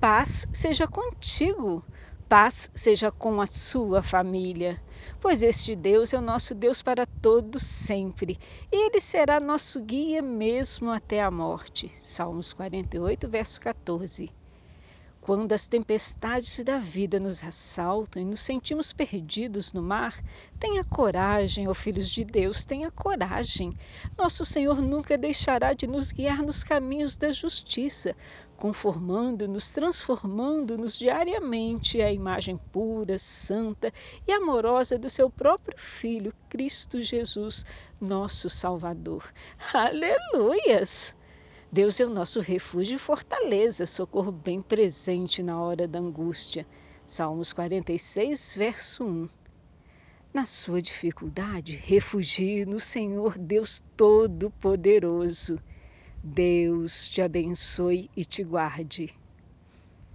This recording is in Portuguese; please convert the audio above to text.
paz seja contigo, paz seja com a sua família. Pois este Deus é o nosso Deus para todos sempre, e Ele será nosso guia mesmo até a morte. Salmos 48, verso 14. Quando as tempestades da vida nos assaltam e nos sentimos perdidos no mar, tenha coragem, ó filhos de Deus, tenha coragem. Nosso Senhor nunca deixará de nos guiar nos caminhos da justiça, conformando-nos, transformando-nos diariamente à imagem pura, santa e amorosa do seu próprio Filho, Cristo Jesus, nosso Salvador. Aleluias! Deus é o nosso refúgio e fortaleza, socorro bem presente na hora da angústia. Salmos 46, verso 1. Na sua dificuldade, refugie no Senhor Deus Todo-Poderoso. Deus te abençoe e te guarde.